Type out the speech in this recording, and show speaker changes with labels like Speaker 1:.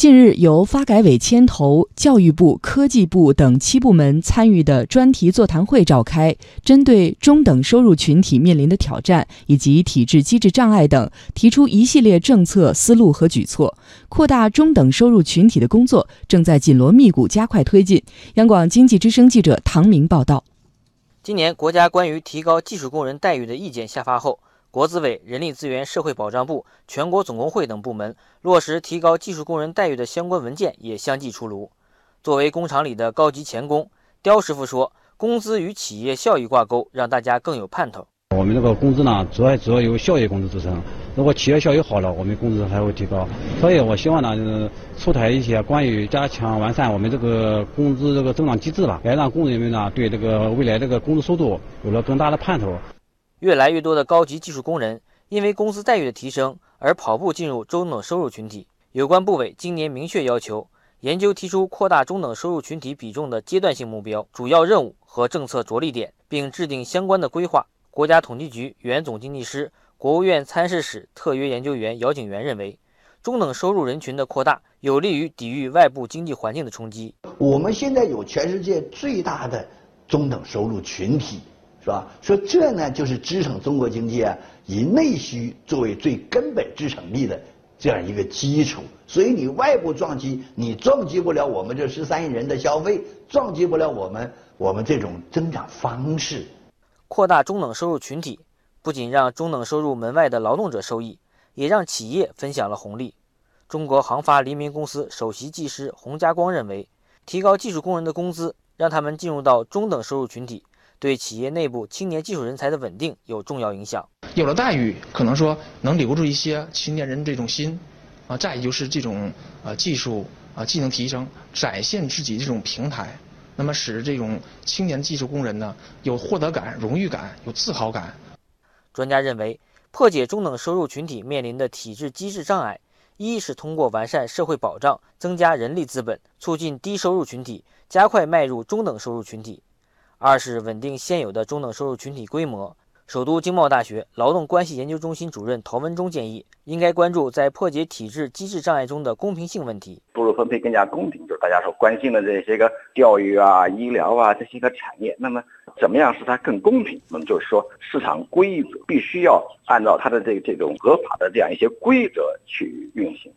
Speaker 1: 近日，由发改委牵头、教育部、科技部等七部门参与的专题座谈会召开，针对中等收入群体面临的挑战以及体制机制障碍等，提出一系列政策思路和举措。扩大中等收入群体的工作正在紧锣密鼓加快推进。央广经济之声记者唐明报道。
Speaker 2: 今年国家关于提高技术工人待遇的意见下发后。国资委、人力资源社会保障部、全国总工会等部门落实提高技术工人待遇的相关文件也相继出炉。作为工厂里的高级钳工，刁师傅说：“工资与企业效益挂钩，让大家更有盼头。
Speaker 3: 我们这个工资呢，主要主要由效益工资支撑。如果企业效益好了，我们工资还会提高。所以我希望呢，就是出台一些关于加强完善我们这个工资这个增长机制吧，来让工人们呢，对这个未来这个工资收入有了更大的盼头。”
Speaker 2: 越来越多的高级技术工人因为工资待遇的提升而跑步进入中等收入群体。有关部委今年明确要求，研究提出扩大中等收入群体比重的阶段性目标、主要任务和政策着力点，并制定相关的规划。国家统计局原总经济师、国务院参事室特约研究员姚景元认为，中等收入人群的扩大有利于抵御外部经济环境的冲击。
Speaker 4: 我们现在有全世界最大的中等收入群体。是吧？说这呢，就是支撑中国经济啊，以内需作为最根本支撑力的这样一个基础。所以你外部撞击，你撞击不了我们这十三亿人的消费，撞击不了我们我们这种增长方式。
Speaker 2: 扩大中等收入群体，不仅让中等收入门外的劳动者受益，也让企业分享了红利。中国航发黎明公司首席技师洪家光认为，提高技术工人的工资，让他们进入到中等收入群体。对企业内部青年技术人才的稳定有重要影响。
Speaker 5: 有了待遇，可能说能留住一些青年人这种心，啊，再一就是这种呃技术啊技能提升，展现自己这种平台，那么使这种青年技术工人呢有获得感、荣誉感、有自豪感。
Speaker 2: 专家认为，破解中等收入群体面临的体制机制障碍，一是通过完善社会保障，增加人力资本，促进低收入群体加快迈入中等收入群体。二是稳定现有的中等收入群体规模。首都经贸大学劳动关系研究中心主任陶文忠建议，应该关注在破解体制机制障碍中的公平性问题，
Speaker 6: 收入分配更加公平，就是大家所关心的这些个教育啊、医疗啊这些个产业。那么，怎么样使它更公平？那么就是说，市场规则必须要按照它的这这种合法的这样一些规则去运行。